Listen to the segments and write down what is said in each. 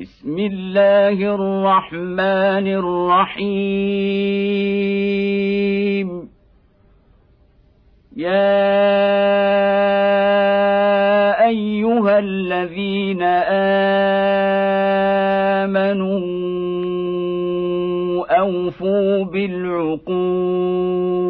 بسم الله الرحمن الرحيم. يا أيها الذين آمنوا أوفوا بالعقود.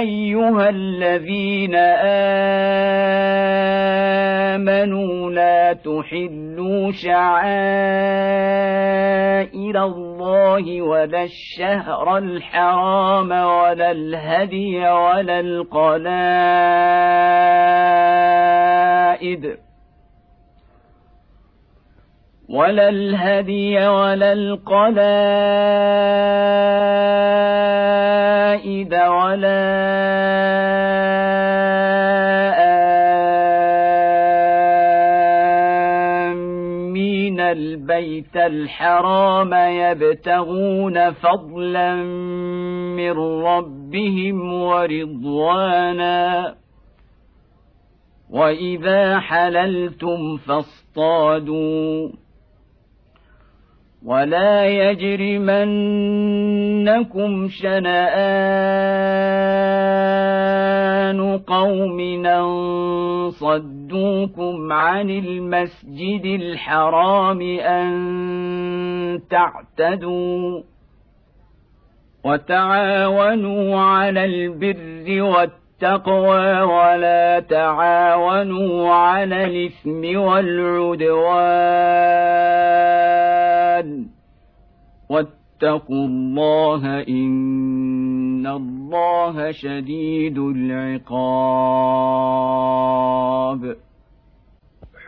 أيها الذين آمنوا لا تحلوا شعائر الله ولا الشهر الحرام ولا الهدي ولا القلائد ولا الهدي ولا القلائد ولا آمين البيت الحرام يبتغون فضلا من ربهم ورضوانا واذا حللتم فاصطادوا ولا يجرمنكم شنآن قوم أن صدوكم عن المسجد الحرام أن تعتدوا وتعاونوا على البر والتقوى ولا تعاونوا على الإثم والعدوان واتقوا الله إن الله شديد العقاب.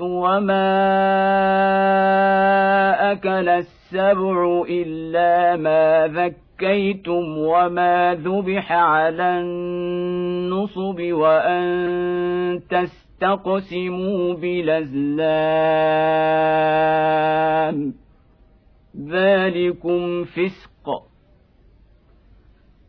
وما أكل السبع إلا ما ذكيتم وما ذبح على النصب وأن تستقسموا بالأزلام ذلكم فسق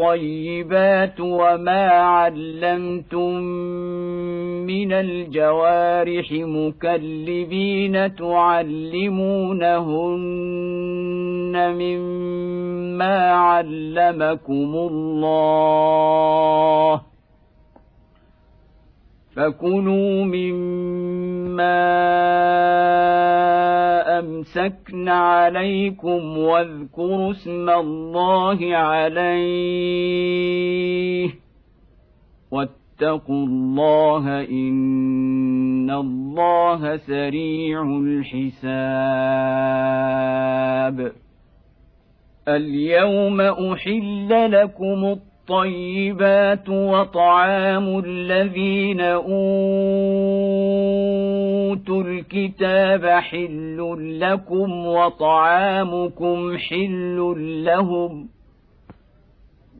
الطيبات وما علمتم من الجوارح مكلبين تعلمونهن مما علمكم الله فكلوا مما امسكن عليكم واذكروا اسم الله عليه. واتقوا الله إن الله سريع الحساب. اليوم أحل لكم الطيبات وطعام الذين أوتوا الكتاب حل لكم وطعامكم حل لهم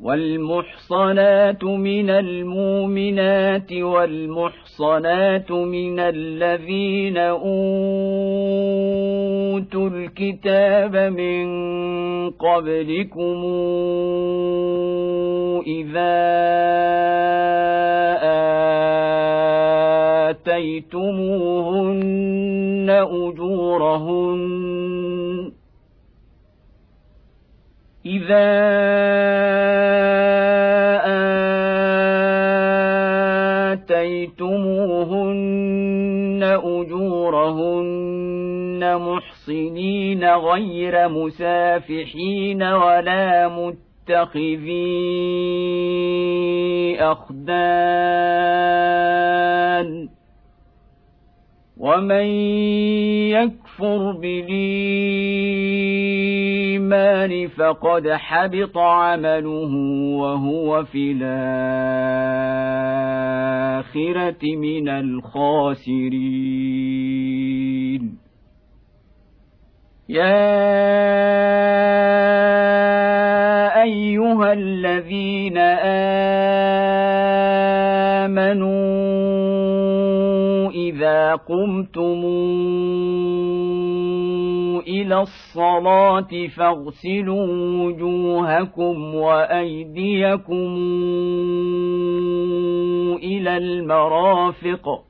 والمحصنات من المؤمنات والمحصنات من الذين أوتوا الكتاب من قبلكم إذا آتيتموهن أجورهن إذا أجورهن محصنين غير مسافحين ولا متخذي أخدان ومن يكفر بالإيمان فقد حبط عمله وهو في الآخرة من الخاسرين. يا أيها الذين آمنوا إذا قمتم إلى الصلاة فاغسلوا وجوهكم وأيديكم إلى المرافق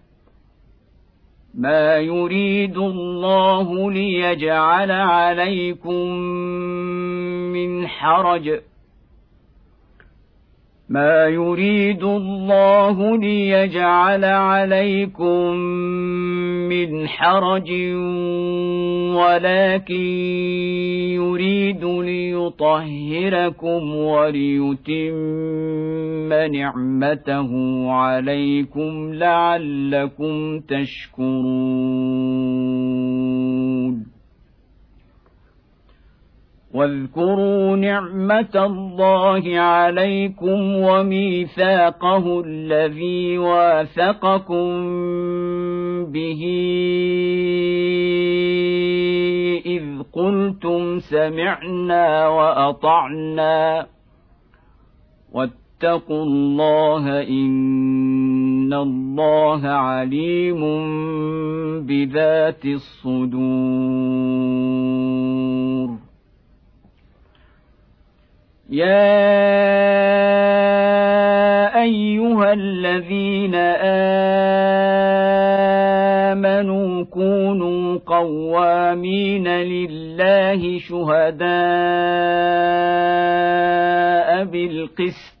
ما يريد الله ليجعل عليكم من حرج ما يريد الله ليجعل عليكم من حرج ولكن يريد ليطهركم وليتم نعمته عليكم لعلكم تشكرون. واذكروا نعمة الله عليكم وميثاقه الذي واثقكم به إذ قلتم سمعنا وأطعنا واتقوا الله إن الله عليم بذات الصدور. يا ايها الذين امنوا كونوا قوامين لله شهداء بالقسط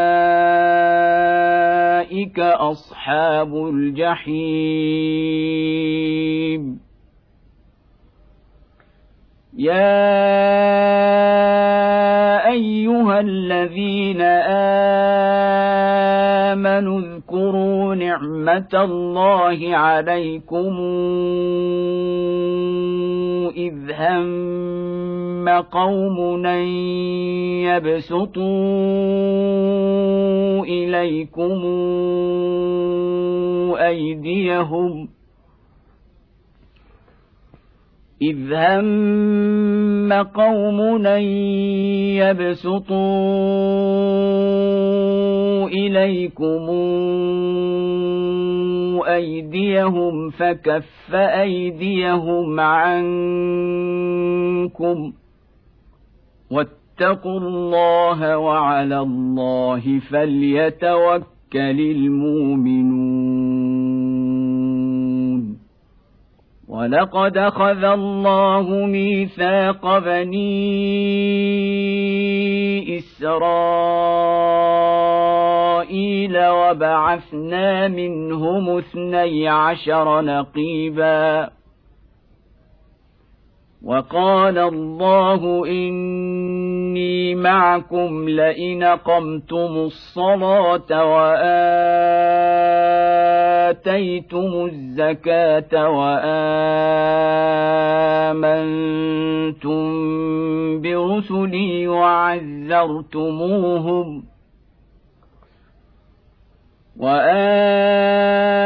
اصحاب الجحيم يا ايها الذين امنوا اذكروا نعمه الله عليكم اذ هم قوم ان يبسطوا اليكم ايديهم إذ هم قوم أن يبسطوا إليكم أيديهم فكف أيديهم عنكم واتقوا الله وعلى الله فليتوكل المؤمنون ولقد أخذ الله ميثاق بني إسرائيل وبعثنا منهم اثني عشر نقيبا وقال الله إني معكم لئن قمتم الصلاة وآتيتم الزكاة وآمنتم برسلي وعزرتموهم وآمنتم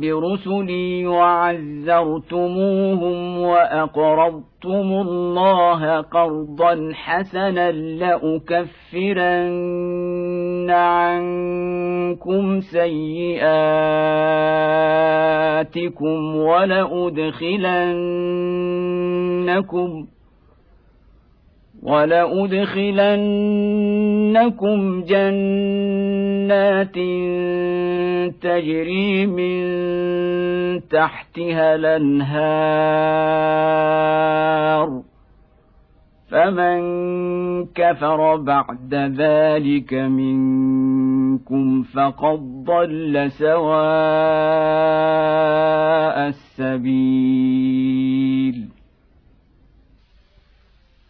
برسلي وعزرتموهم وأقرضتم الله قرضا حسنا لأكفرن عنكم سيئاتكم ولأدخلنكم ولأدخلنكم جنات تجري من تحتها الأنهار. فمن كفر بعد ذلك منكم فقد ضل سواء السبيل.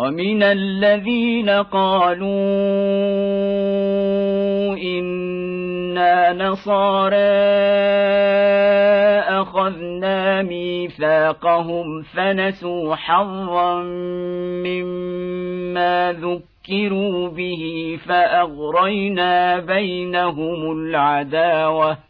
ومن الذين قالوا إنا نصارى أخذنا ميثاقهم فنسوا حظا مما ما ذكروا به فأغرينا بينهم العداوة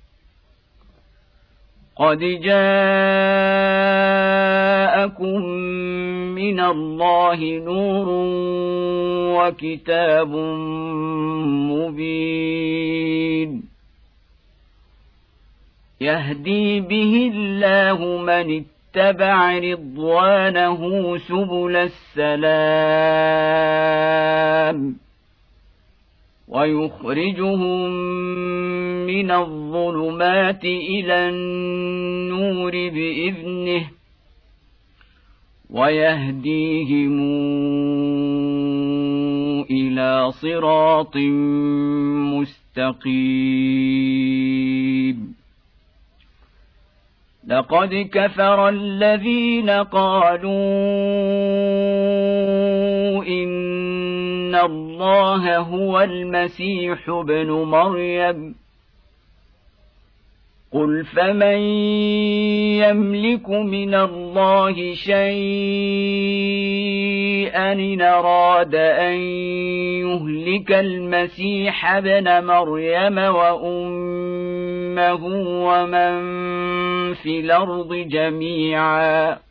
قد جاءكم من الله نور وكتاب مبين يهدي به الله من اتبع رضوانه سبل السلام ويخرجهم من الظلمات إلى النور بإذنه ويهديهم إلى صراط مستقيم. لقد كفر الذين قالوا إن الله هو المسيح ابن مريم. قل فمن يملك من الله شيئا إن أراد أن يهلك المسيح ابن مريم وأمه ومن في الأرض جميعا.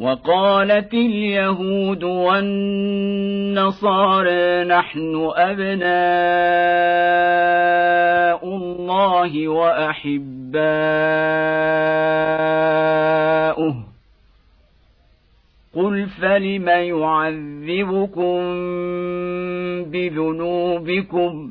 وقالت اليهود والنصارى نحن أبناء الله وأحباؤه. قل فلم يعذبكم بذنوبكم؟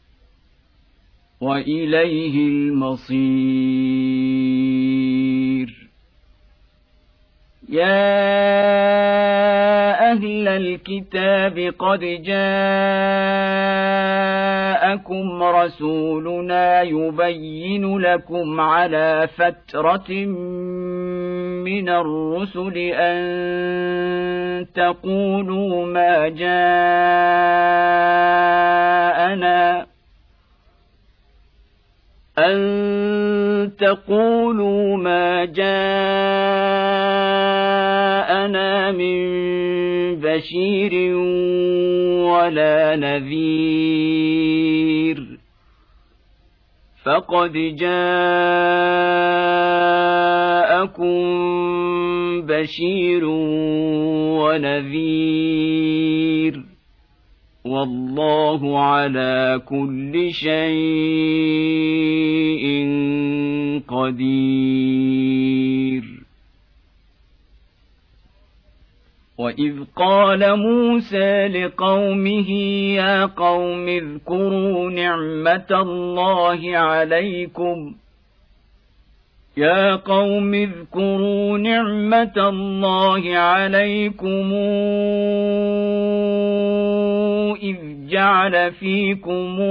وإليه المصير. يا أهل الكتاب قد جاءكم رسولنا يبين لكم على فترة من الرسل أن تقولوا ما جاءنا. أن تقولوا ما جاءنا من بشير ولا نذير فقد جاءكم بشير ونذير والله على كل شيء قدير. واذ قال موسى لقومه يا قوم اذكروا نعمه الله عليكم. يا قوم اذكروا نعمة الله عليكم. جعل فيكم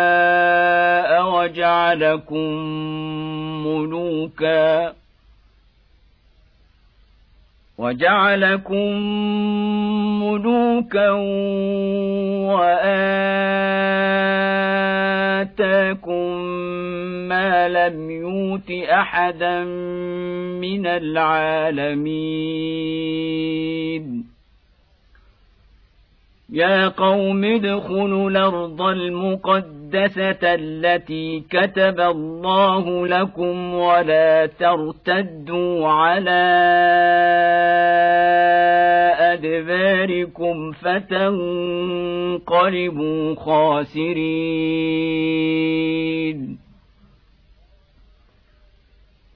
أنبياء وجعلكم ملوكا وجعلكم ملوكا وآتاكم ما لم يؤت أحدا من العالمين. يا قوم ادخلوا الأرض المقدسة التي كتب الله لكم ولا ترتدوا على أدباركم فتنقلبوا خاسرين.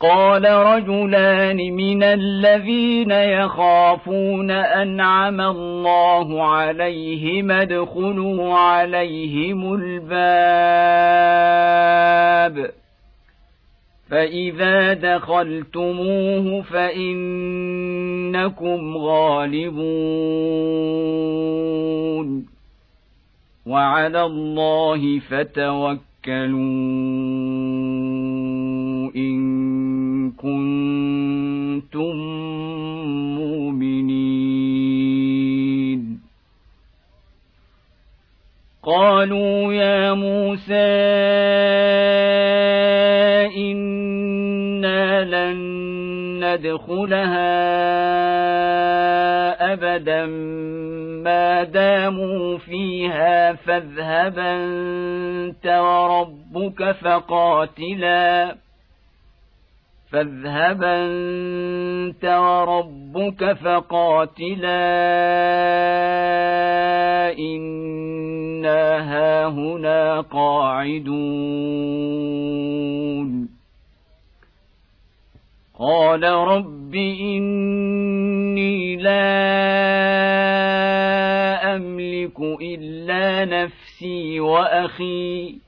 قال رجلان من الذين يخافون أنعم الله عليهم ادخلوا عليهم الباب فإذا دخلتموه فإنكم غالبون وعلى الله فتوكلوا وربك فقاتلا فاذهب أنت وربك فقاتلا. إنا هاهنا قاعدون. قال رب إني لا أملك إلا نفسي وأخي.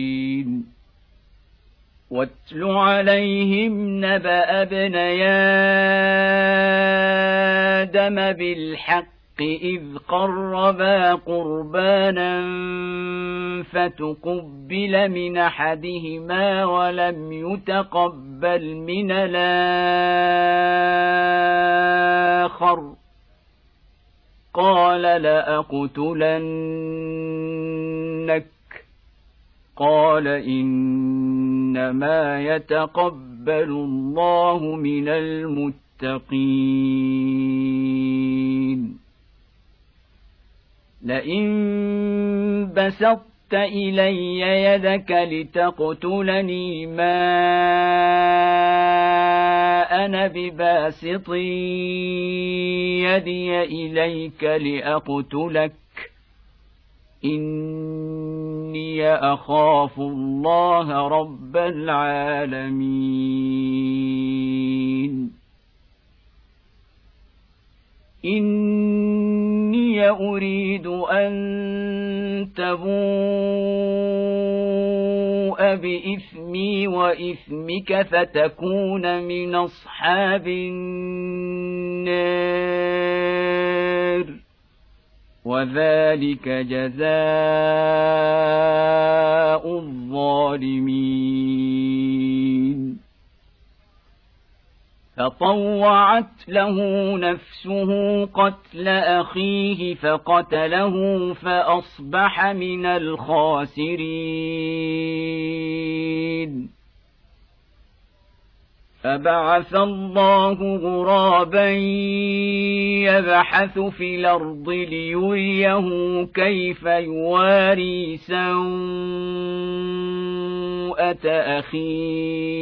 واتل عليهم نبأ ابني آدم بالحق إذ قربا قربانا فتقبل من أحدهما ولم يتقبل من الآخر. قال لأقتلنك قال إنما يتقبل الله من المتقين. لئن بسطت إلي يدك لتقتلني ما أنا بباسط يدي إليك لأقتلك اني اخاف الله رب العالمين اني اريد ان تبوء باثمي واثمك فتكون من اصحاب النار وذلك جزاء الظالمين. فطوعت له نفسه قتل أخيه فقتله فأصبح من الخاسرين. فبعث الله غرابا يبحث في الأرض ليريه كيف يواري سوءه اخيه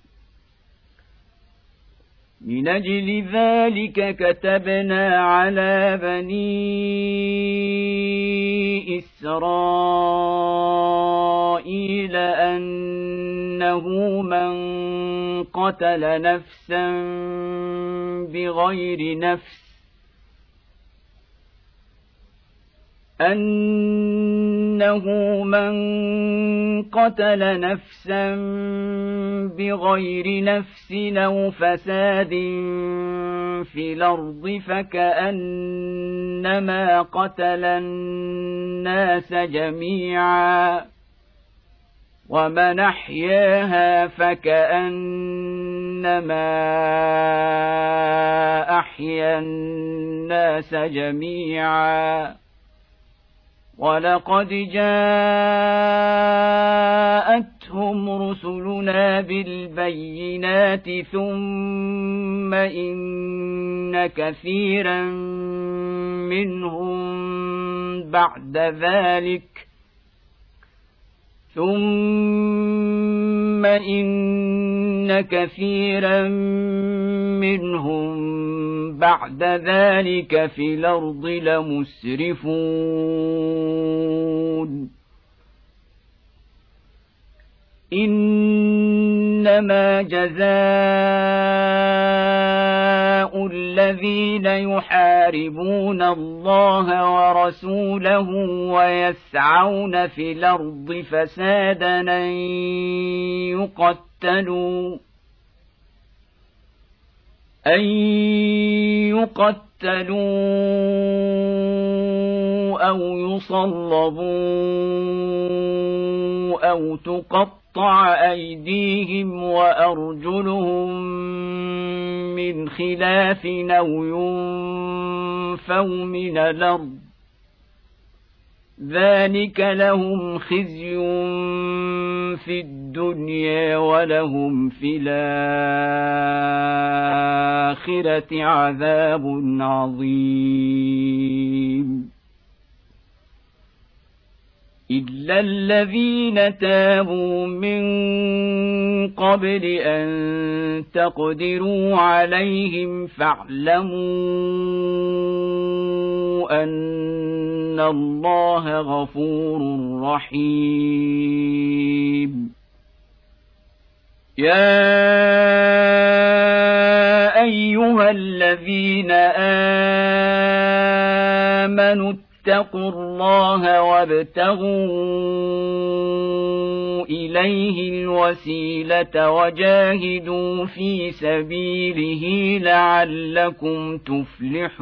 من أجل ذلك كتبنا على بني إسرائيل أنه من قتل نفسا بغير نفس أنه من قتل نفسا بغير نفس أو فساد في الأرض فكأنما قتل الناس جميعا ومن أحياها فكأنما أحيا الناس جميعا ولقد جاءتهم رسلنا بالبينات ثم ان كثيرا منهم بعد ذلك ثم ان كثيرا منهم بعد ذلك في الأرض لمسرفون انما جزاء الذين يحاربون الله ورسوله ويسعون في الأرض فسادا أن يقتلوا أن يقتلوا أو يصلبوا أو تقطع أيديهم وأرجلهم من خلاف أو ينفوا من الأرض. ذلك لهم خزي في الدنيا ولهم في الآخرة عذاب عظيم. إلا الذين تابوا من قبل أن تقدروا عليهم فاعلموا أن الله غفور رحيم يا أيها الذين آمنوا اتقوا الله وابتغوا إليه الوسيلة وجاهدوا في سبيله لعلكم تفلحون.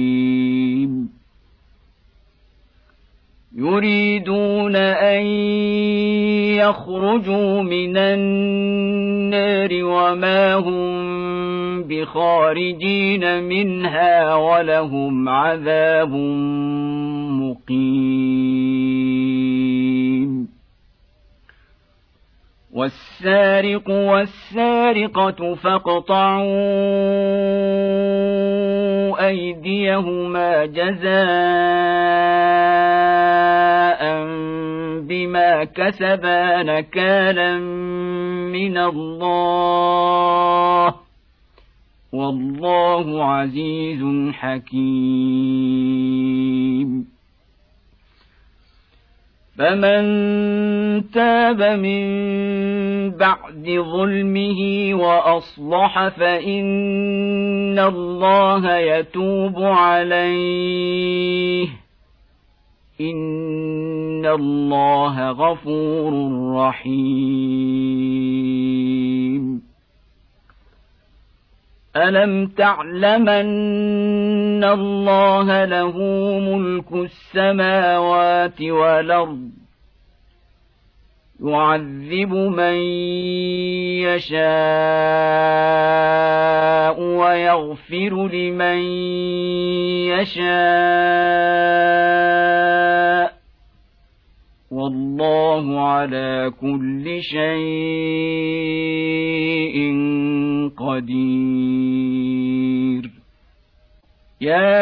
يريدون أن يخرجوا من النار وما هم بخارجين منها ولهم عذاب مقيم. والسارق والسارقة فاقطعوا أيديهما جزاء كسبا نكالا من الله. والله عزيز حكيم. فمن تاب من بعد ظلمه وأصلح فإن الله يتوب عليه. ان الله غفور رحيم الم تعلمن الله له ملك السماوات والارض يعذب من يشاء ويغفر لمن يشاء والله على كل شيء قدير. يا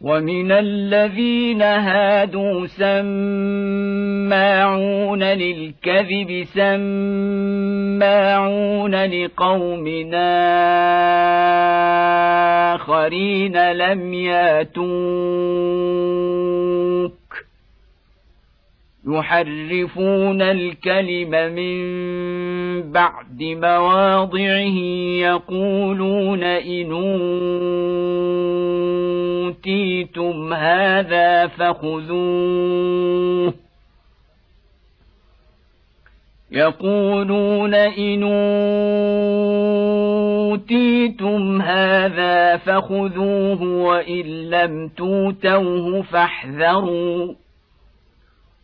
ومن الذين هادوا سماعون للكذب سماعون لقوم آخرين لم ياتوك يحرفون الكلم من بعد مواضعه يقولون إن أوتيتم هذا فخذوه. يقولون إن أوتيتم هذا فخذوه وإن لم توتوه فاحذروا.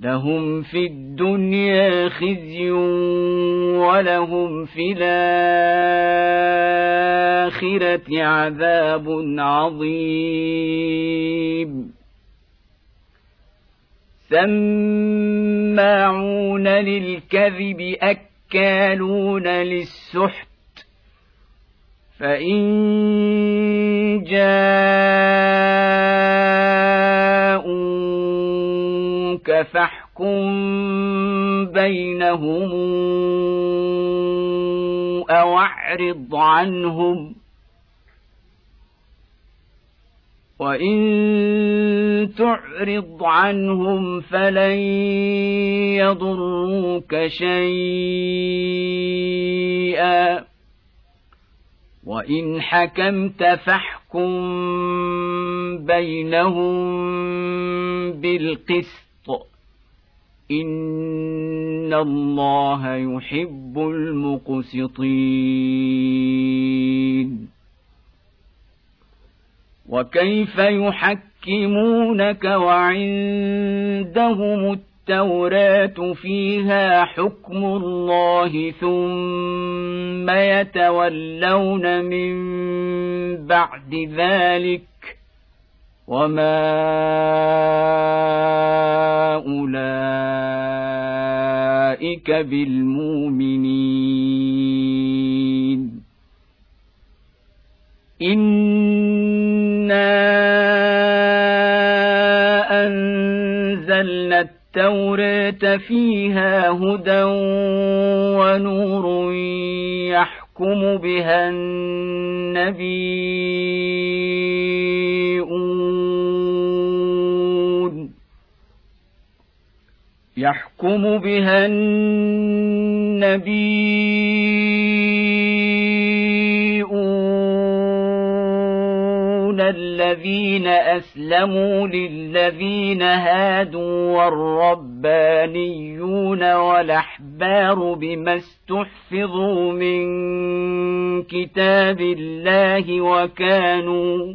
لهم في الدنيا خزي ولهم في الآخرة عذاب عظيم. سماعون للكذب أكالون للسحت. فإن جاءوك فاحكم بينهم أو أعرض عنهم. وإن تعرض عنهم فلن يضروك شيئا. وإن حكمت فاحكم بينهم بالقسط. ان الله يحب المقسطين. وكيف يحكمونك وعندهم التوراة فيها حكم الله ثم يتولون من بعد ذلك وما أولئك بالمؤمنين إنا أنزلنا التوراة فيها هدى ونور يحكم بها النبيون يحكم بها النبيون الذين أسلموا للذين هادوا والربانيون والأحبار بما استحفظوا من كتاب الله وكانوا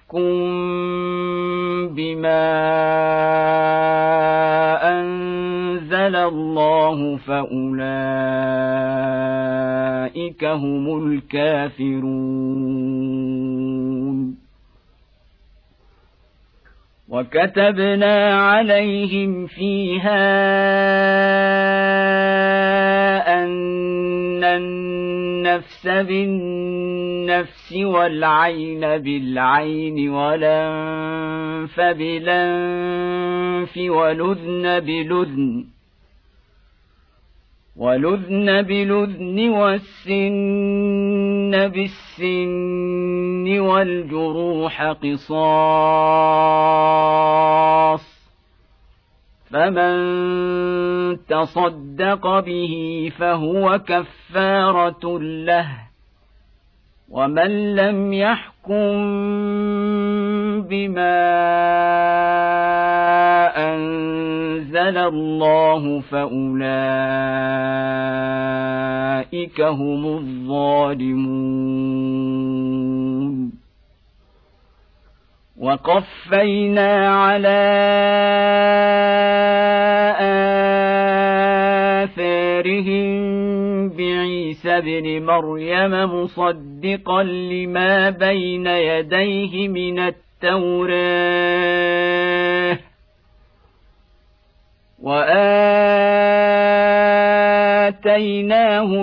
بما انزل الله فاولئك هم الكافرون وكتبنا عليهم فيها ان النفس بالنفس والعين بالعين والأنف بالأنف ولذن بلذن ولذن بلذن والسن بالسن والجروح قصاص فمن تصدق به فهو كفارة له ومن لم يحكم بما أنزل الله فأولئك هم الظالمون. وقفينا على آثارهم بعيسى ابن مريم مصدقا لما بين يديه من التوراة. وآتيناه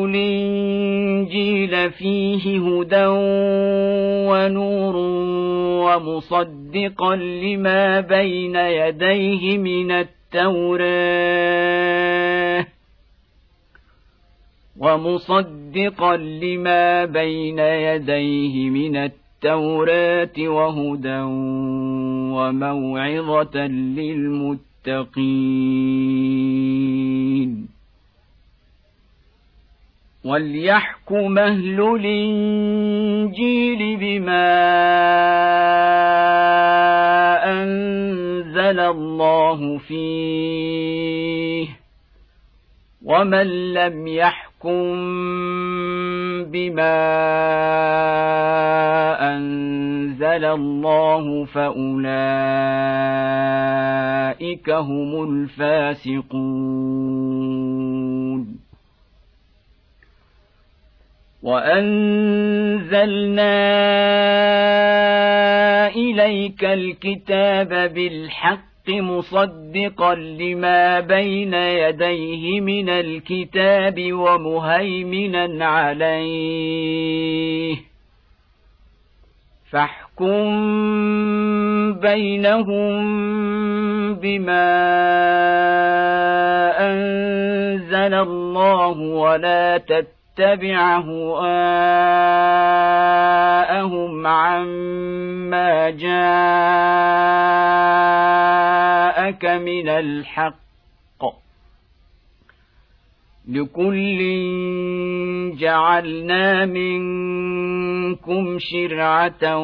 الإنجيل فيه هدى ونور ومصدقا لما بين يديه من التوراة. ومصدقا لما بين يديه من التوراة وهدى وموعظة للمتقين. وليحكم أهل الانجيل بما انزل الله فيه ومن لم يحكم بما انزل الله فاولئك هم الفاسقون وانزلنا اليك الكتاب بالحق مصدقا لما بين يديه من الكتاب ومهيمنا عليه. فاحكم بينهم بما أنزل الله ولا تتبع تتبع هواءهم عما جاءك من الحق. لكل جعلنا منكم شرعة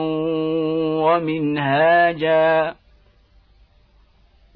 ومنهاجا.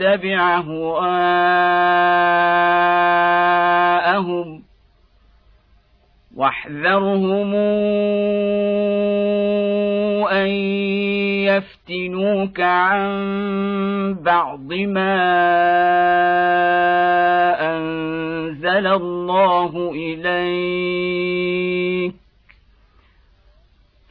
تتبع هواءهم واحذرهم أن يفتنوك عن بعض ما أنزل الله إليك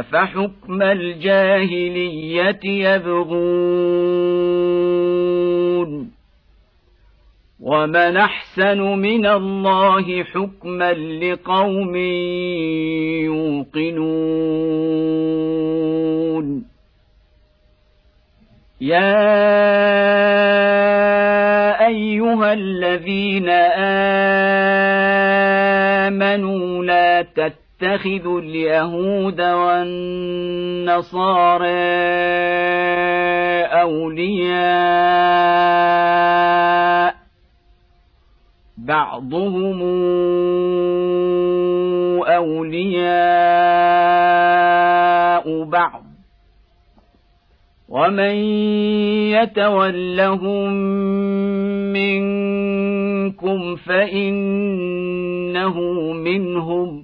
افحكم الجاهليه يبغون ومن احسن من الله حكما لقوم يوقنون يا ايها الذين امنوا لا تتخذوا اليهود والنصارى أولياء. بعضهم أولياء بعض. ومن يتولهم منكم فإنه منهم.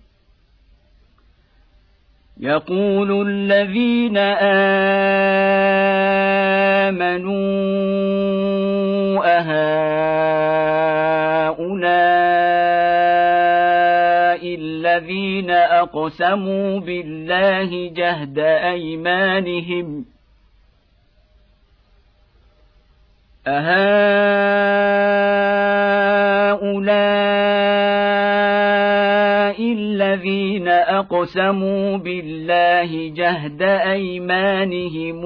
يقول الذين آمنوا أهؤلاء الذين أقسموا بالله جهد أيمانهم أهؤلاء الذين أقسموا بالله جهد أيمانهم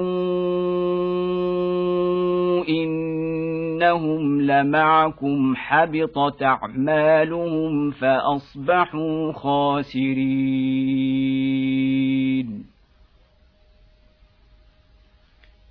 إنهم لمعكم حبطت أعمالهم فأصبحوا خاسرين.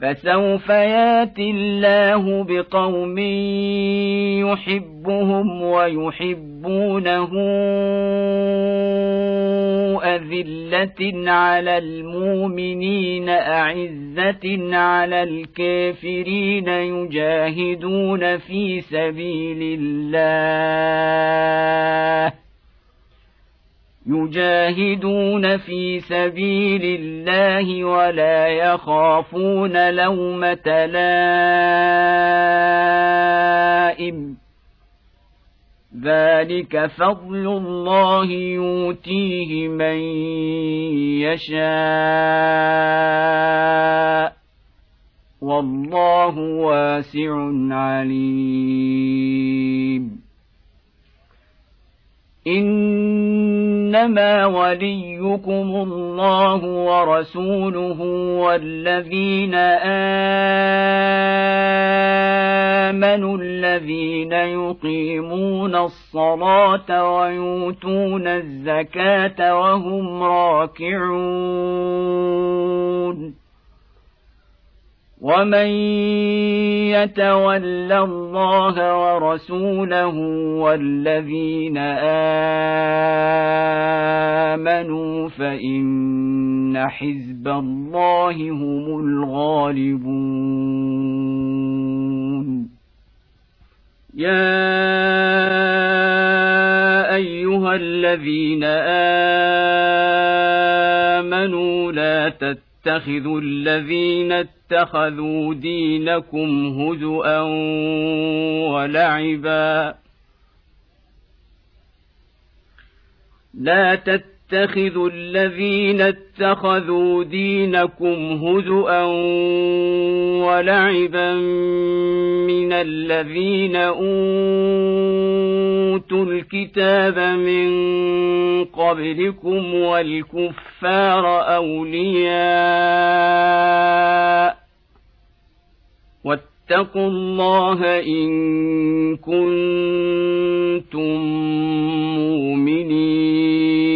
فسوف ياتي الله بقوم يحبهم ويحبونه أذلة على المؤمنين أعزة على الكافرين يجاهدون في سبيل الله. يجاهدون في سبيل الله ولا يخافون لومة لائم. ذلك فضل الله يؤتيه من يشاء. والله واسع عليم. إنما وليكم الله ورسوله والذين آمنوا الذين يقيمون الصلاة ويؤتون الزكاة وهم راكعون. ومن يتول الله ورسوله والذين امنوا فان حزب الله هم الغالبون يا ايها الذين امنوا لا تتبعوا تتخذوا الذين اتخذوا دينكم هزءا ولعبا. لا تتخذوا الذين اتخذوا دينكم هزءا ولعبا من الذين أوتوا الكتاب من قبلكم والكفار أولياء واتقوا الله إن كنتم مؤمنين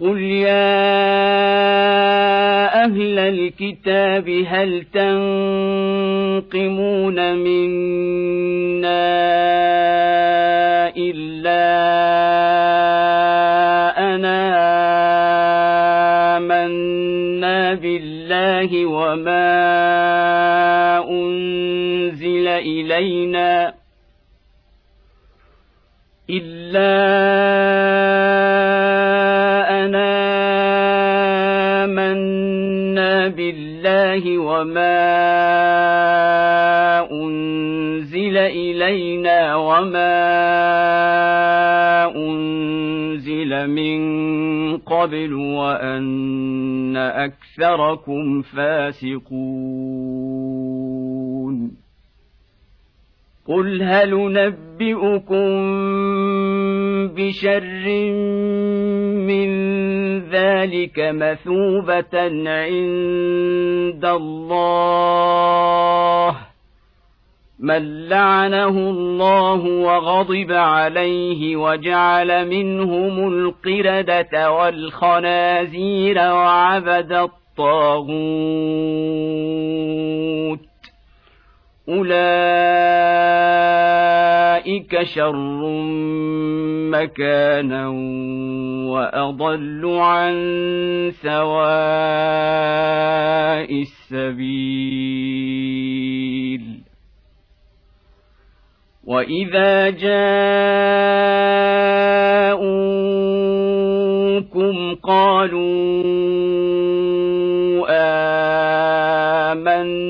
قل يا أهل الكتاب هل تنقمون منا الا انا امنا بالله وما انزل الينا الا بالله وما أنزل إلينا وما أنزل من قبل وأن أكثركم فاسقون. قل هل نبئكم بشر من ذلك مثوبة عند الله من لعنه الله وغضب عليه وجعل منهم القردة والخنازير وعبد الطاغوت أولئك شر مكانا وأضل عن سواء السبيل وإذا جاءوكم قالوا آمنا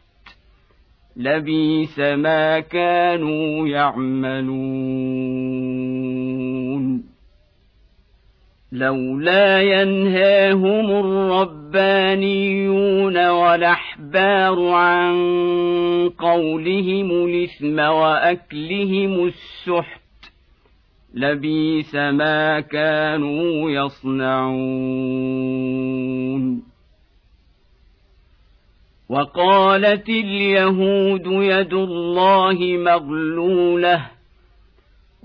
لبيس ما كانوا يعملون لولا ينهاهم الربانيون والاحبار عن قولهم الاثم واكلهم السحت لبيس ما كانوا يصنعون وقالت اليهود يد الله مغلولة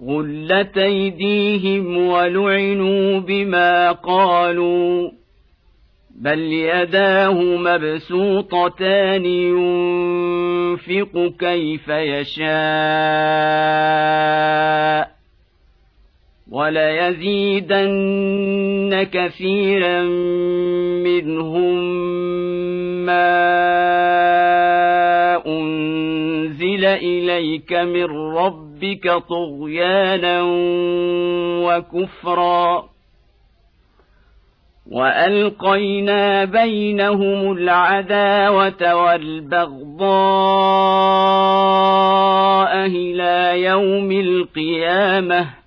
غلت أيديهم ولعنوا بما قالوا بل يداه مبسوطتان ينفق كيف يشاء وليزيدن كثيرا منهم ما انزل اليك من ربك طغيانا وكفرا والقينا بينهم العداوه والبغضاء إلى يوم القيامه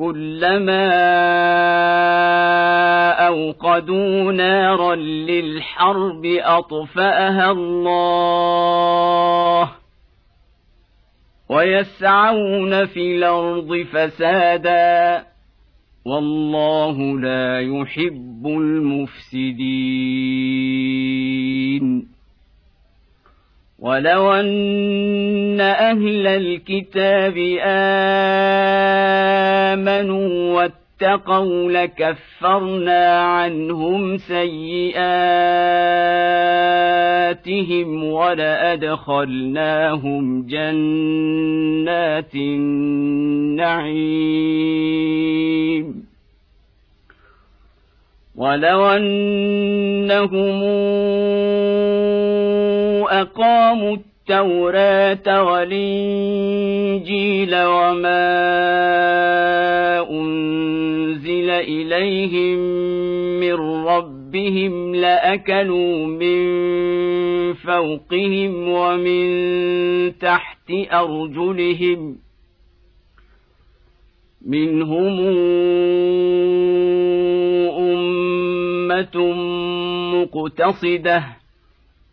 كلما أوقدوا نارا للحرب أطفأها الله ويسعون في الأرض فسادا والله لا يحب المفسدين ولو ان أهل الكتاب امنوا واتقوا لكفرنا عنهم سيئاتهم ولادخلناهم جنات النعيم ولو انهم اقاموا التوراة والإنجيل وما أنزل إليهم من ربهم لأكلوا من فوقهم ومن تحت أرجلهم منهم أمة مقتصدة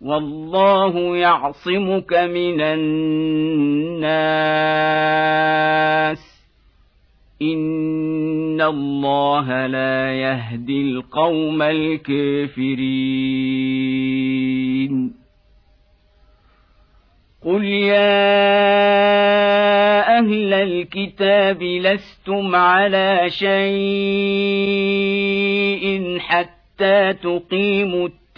والله يعصمك من الناس. إن الله لا يهدي القوم الكافرين. قل يا أهل الكتاب لستم على شيء حتى تقيموا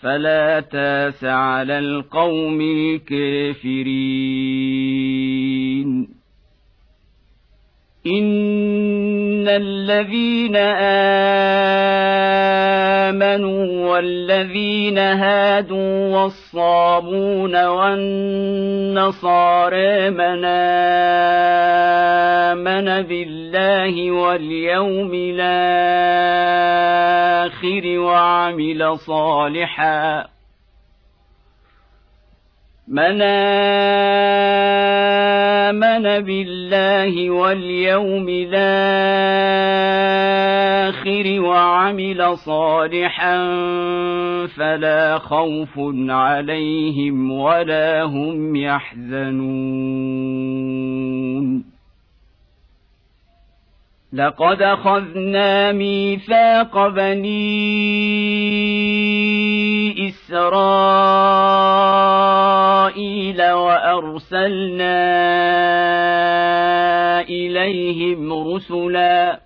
فلا تاس على القوم الكافرين. ان الذين امنوا والذين هادوا والصابون والنصارى من امن بالله واليوم الآخر وعمل صالحا من آمن بالله واليوم الآخر وعمل صالحا فلا خوف عليهم ولا هم يحزنون. لقد أخذنا ميثاق بني إسرائيل ارسلنا إليهم رسلا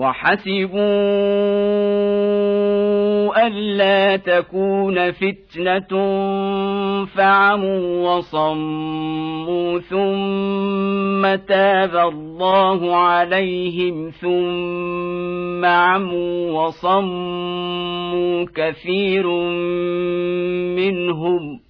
وحسبوا ألا تكون فتنة فعموا وصموا ثم تاب الله عليهم ثم عموا وصموا كثير منهم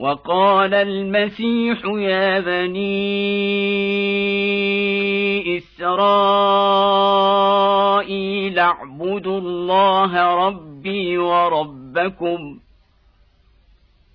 وقال المسيح يا بني إسرائيل اعبدوا الله ربي وربكم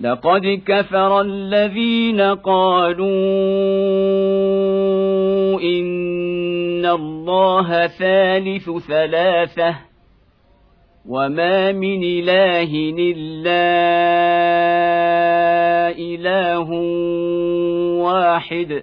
لقد كفر الذين قالوا إن الله ثالث ثلاثة وما من إله إلا إله واحد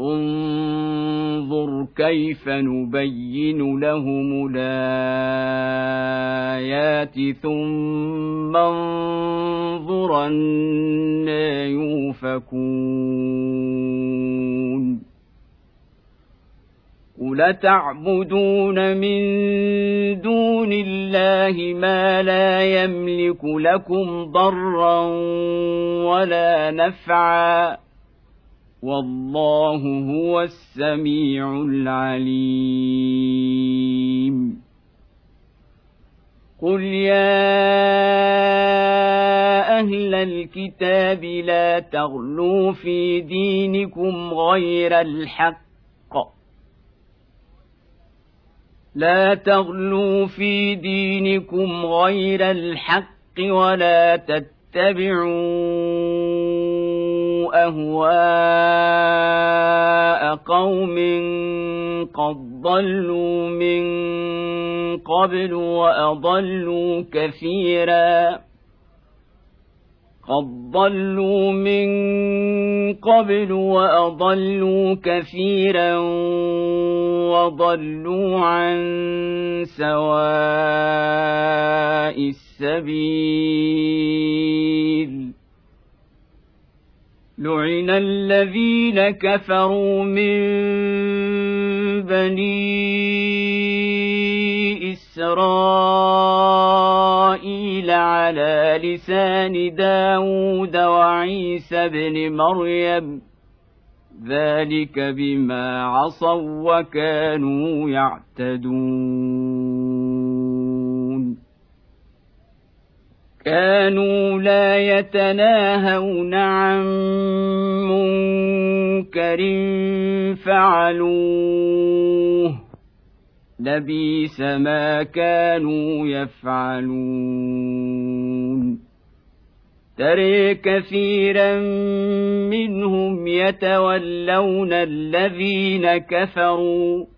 انظر كيف نبين لهم الآيات ثم انظر أنا يوفكون. قل تعبدون من دون الله ما لا يملك لكم ضرا ولا نفعا والله هو السميع العليم. قل يا أهل الكتاب لا تغلوا في دينكم غير الحق. لا تغلوا في دينكم غير الحق ولا تتبعوا أهواء قوم قد ضلوا من قبل وأضلوا كثيرا. قد ضلوا من قبل وأضلوا كثيرا وضلوا عن سواء السبيل. لعن الذين كفروا من بني إسرائيل على لسان داود وعيسى بن مريم ذلك بما عصوا وكانوا يعتدون كانوا لا يتناهون عن منكر فعلوه. لبيس ما كانوا يفعلون. تري كثيرا منهم يتولون الذين كفروا.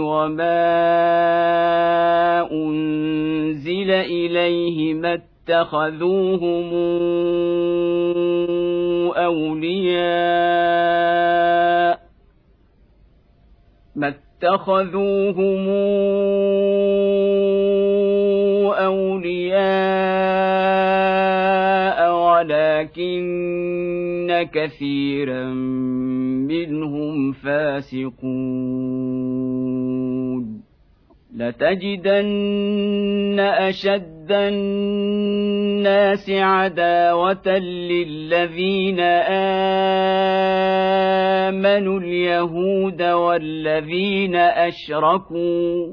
وما انزل اليه ما اتخذوهم اولياء ما اتخذوهم اولياء ولكن كثيرا منهم فاسقون. لتجدن أشد الناس عداوة للذين آمنوا اليهود والذين أشركوا.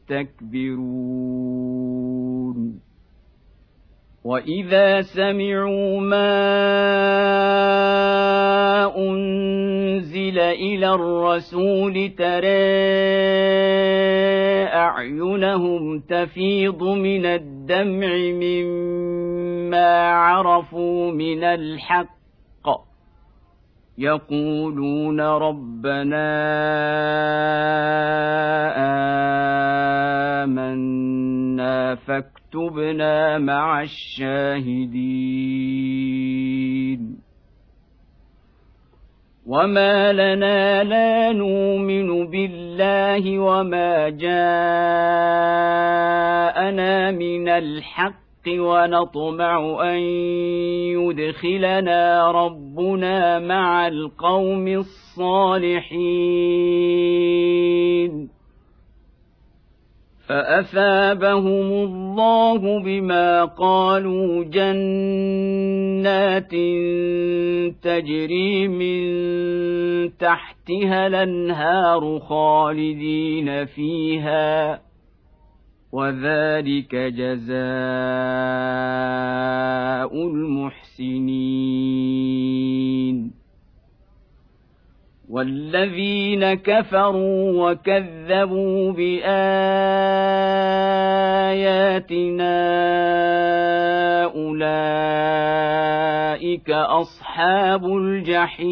يستكبرون. وإذا سمعوا ما أنزل إلى الرسول ترى أعينهم تفيض من الدمع مما عرفوا من الحق. يقولون ربنا آمنا فاكتبنا مع الشاهدين. وما لنا لا نؤمن بالله وما جاءنا من الحق ونطمع أن يدخلنا ربنا مع القوم الصالحين. فأثابهم الله بما قالوا جنات تجري من تحتها الأنهار خالدين فيها. وذلك جزاء المحسنين. والذين كفروا وكذبوا بآياتنا أولئك أصحاب الجحيم.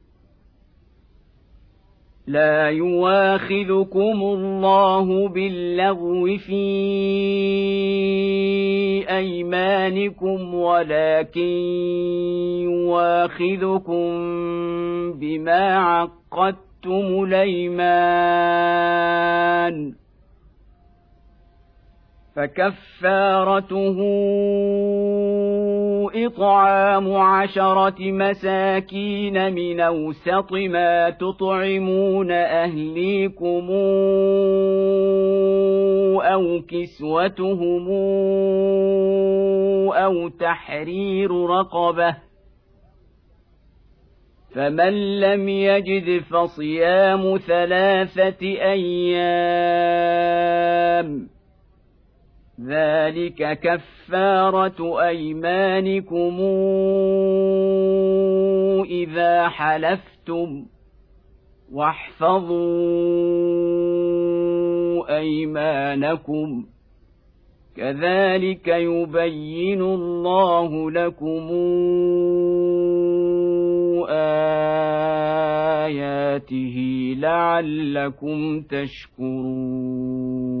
لا يواخذكم الله باللغو في أيمانكم ولكن يواخذكم بما عقدتم الأيمان. فكفارته اطعام عشره مساكين من اوسط ما تطعمون اهليكم أو كسوتهم أو تحرير رقبه فمن لم يجد فصيام ثلاثة أيام ذلك كفاره ايمانكم اذا حلفتم واحفظوا ايمانكم كذلك يبين الله لكم اياته لعلكم تشكرون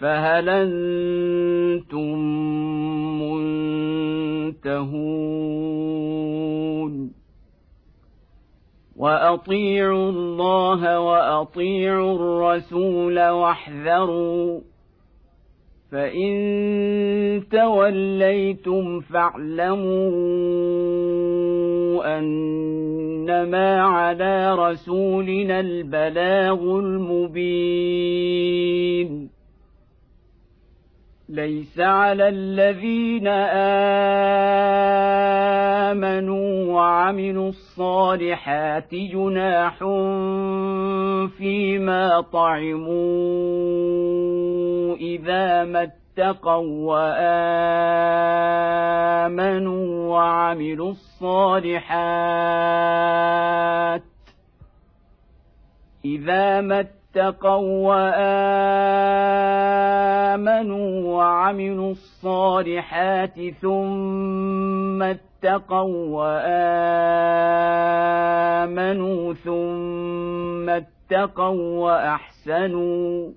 فهل أنتم منتهون؟ وأطيعوا الله وأطيعوا الرسول واحذروا فإن توليتم فاعلموا أنما على رسولنا البلاغ المبين. ليس على الذين آمنوا وعملوا الصالحات جناح فيما طعموا إذا ما اتقوا وآمنوا وعملوا الصالحات إذا ما اتقوا وآمنوا وعملوا الصالحات ثم اتقوا وآمنوا ثم اتقوا وأحسنوا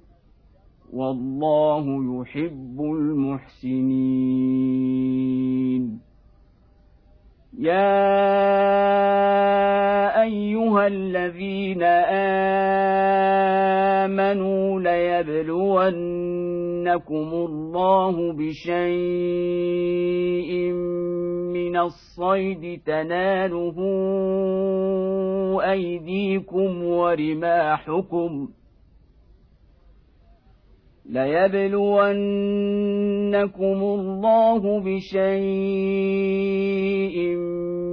والله يحب المحسنين. يا أيها الذين آمنوا ليبلونكم الله بشيء من الصيد تناله أيديكم ورماحكم ليبلونكم الله بشيء من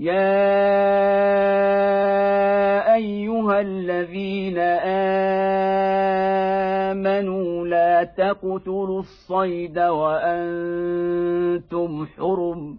يا ايها الذين امنوا لا تقتلوا الصيد وأنتم حرم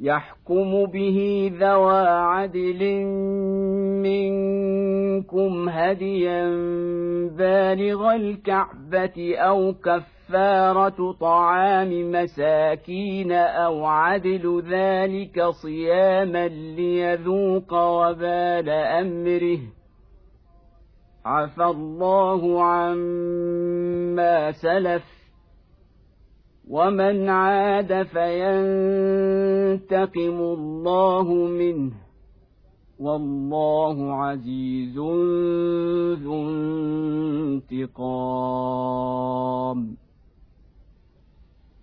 يحكم به ذوى عدل منكم هديا بالغ الكعبة أو كفارة طعام مساكين أو عدل ذلك صياما ليذوق وبال أمره. عفى الله عما سلف. ومن عاد فينتقم الله منه والله عزيز ذو انتقام.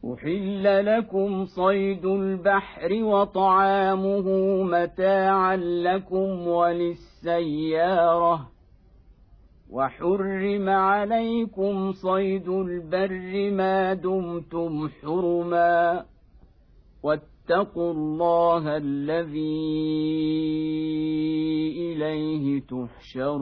احل لكم صيد البحر وطعامه متاعا لكم وللسياره وحرم عليكم صيد البر ما دمتم حرما واتقوا الله الذي إليه تحشرون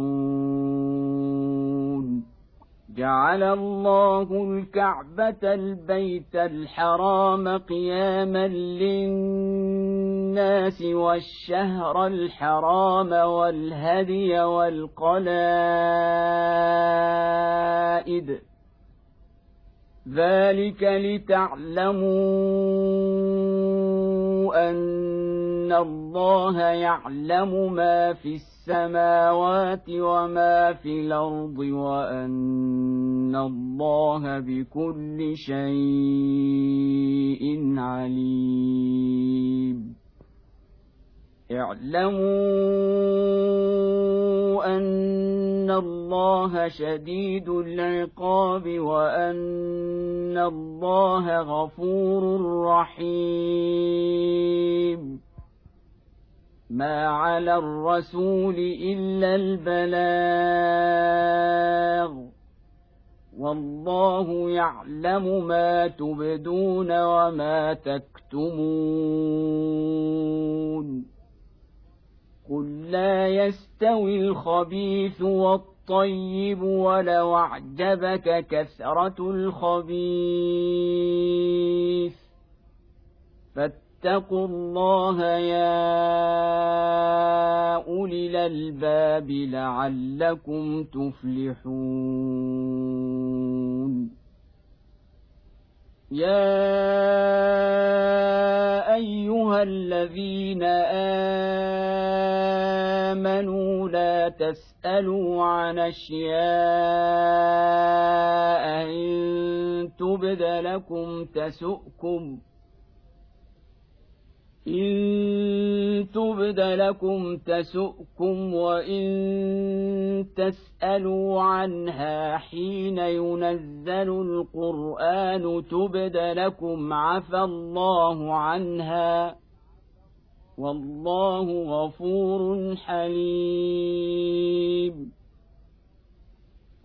جعل الله الكعبة البيت الحرام قياما للناس والشهر الحرام والهدي والقلائد. ذلك لتعلموا أن الله يعلم ما في السماوات وما في الأرض وان الله بكل شيء عليم اعلموا ان الله شديد العقاب وان الله غفور رحيم ما على الرسول الا البلاغ والله يعلم ما تبدون وما تكتمون قل لا يستوي الخبيث والطيب ولو اعجبك كثره الخبيث فاتقوا الله يا أولي الألباب لعلكم تفلحون. يا أيها الذين آمنوا لا تسألوا عن أشياء إن تبد لكم تسؤكم إن تبد لكم تسؤكم وإن تسألوا عنها حين ينزل القرآن تبد لكم عفى الله عنها والله غفور حليم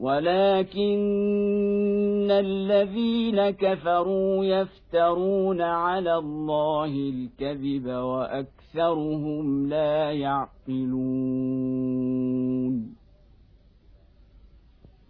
ولكن الذين كفروا يفترون على الله الكذب وأكثرهم لا يعقلون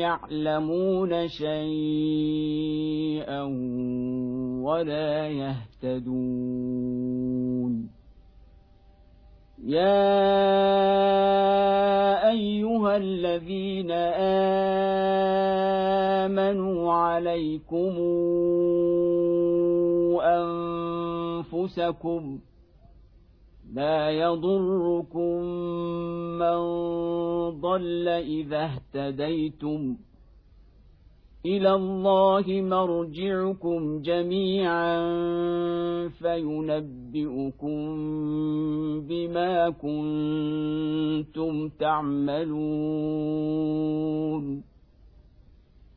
يعلمون شيئا ولا يهتدون. يا أيها الذين آمنوا عليكم أنفسكم لا يضركم من ضل إذا اهتديتم. إلى الله مرجعكم جميعا فينبئكم بما كنتم تعملون.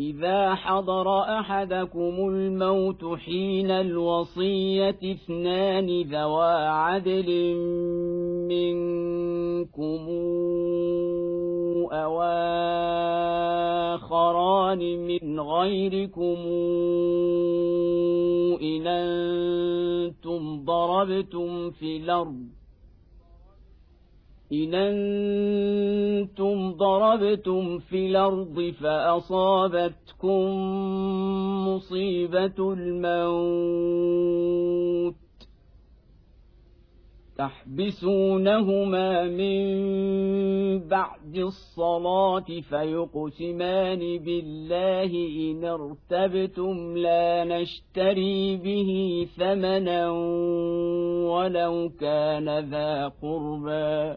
إذا حضر أحدكم الموت حين الوصية اثنان ذوى عدل منكم أواخران من غيركم إن أنتم ضربتم في الأرض إن أنتم ضربتم في الأرض فأصابتكم مصيبة الموت تحبسونهما من بعد الصلاة فيقسمان بالله إن ارتبتم لا نشتري به ثمنا ولو كان ذا قربى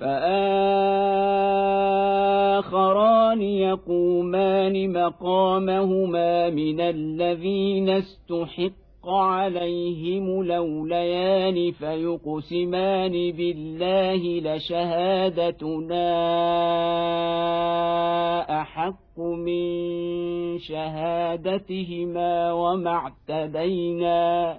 فآخران يقومان مقامهما من الذين استحق عليهم لوليان فيقسمان بالله لشهادتنا أحق من شهادتهما وما اعتدينا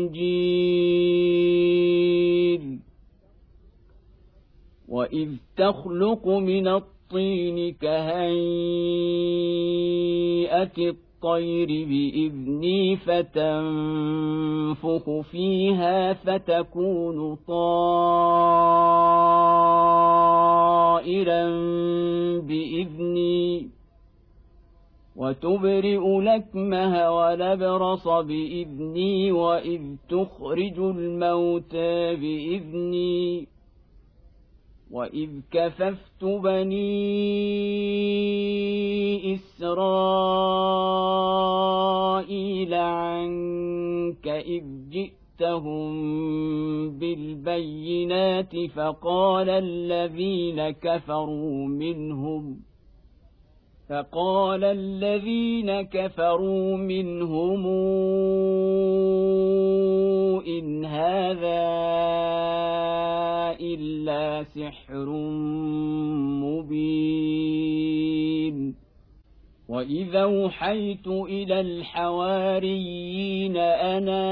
والانجيل وإذ تخلق من الطين كهيئة الطير بإذني فتنفخ فيها فتكون طائرا بإذني. وتبرئ لكمه ولبرص بإذني وإذ تخرج الموتى بإذني وإذ كففت بني إسرائيل عنك إذ جئتهم بالبينات فقال الذين كفروا منهم فقال الذين كفروا منهم إن هذا إلا سحر مبين. وإذا أوحيت إلى الحواريين أنا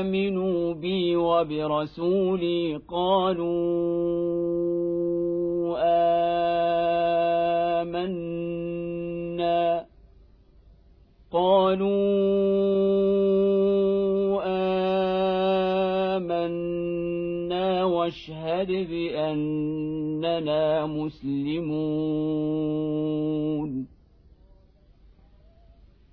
آمنوا بي وبرسولي قالوا آمنا. قالوا آمنا واشهد بأننا مسلمون.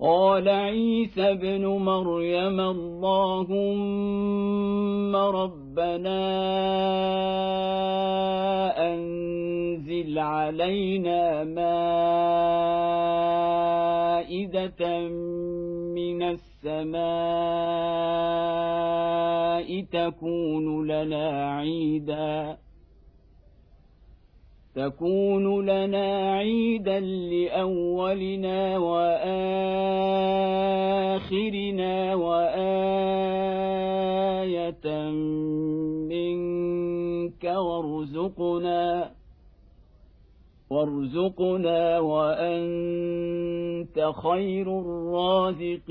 قال عيسى ابن مريم اللهم ربنا أنزل علينا مائدة من السماء تكون لنا عيدا تكون لنا عيدا لأولنا وآخرنا وآية منك وارزقنا وارزقنا وأنت خير الرازقين.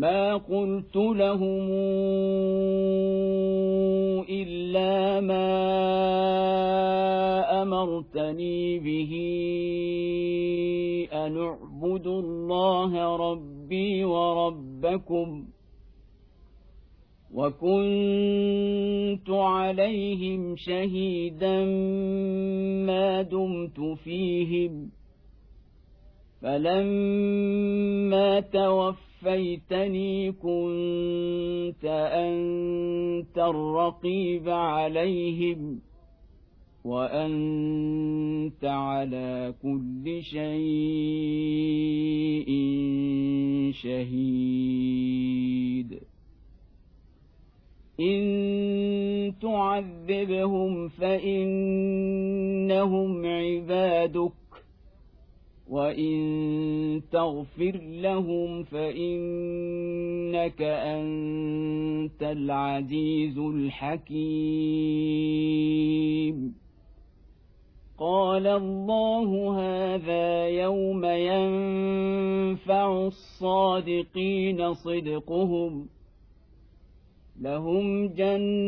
ما قلت لهم إلا ما أمرتني به أن اعبدوا الله ربي وربكم ۖ وكنت عليهم شهيدا ما دمت فيهم فلما توفيتني كنت انت الرقيب عليهم وانت على كل شيء شهيد إن تعذبهم فإنهم عبادك وإن تغفر لهم فإنك أنت العزيز الحكيم قال الله هذا يوم ينفع الصادقين صدقهم ۖ لهم جنات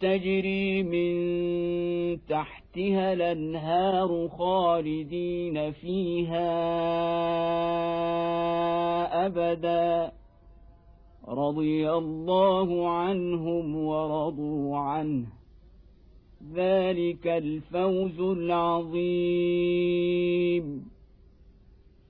تجري من تحتها الأنهار خالدين فيها أبدا. رضي الله عنهم ورضوا عنه. ذلك الفوز العظيم.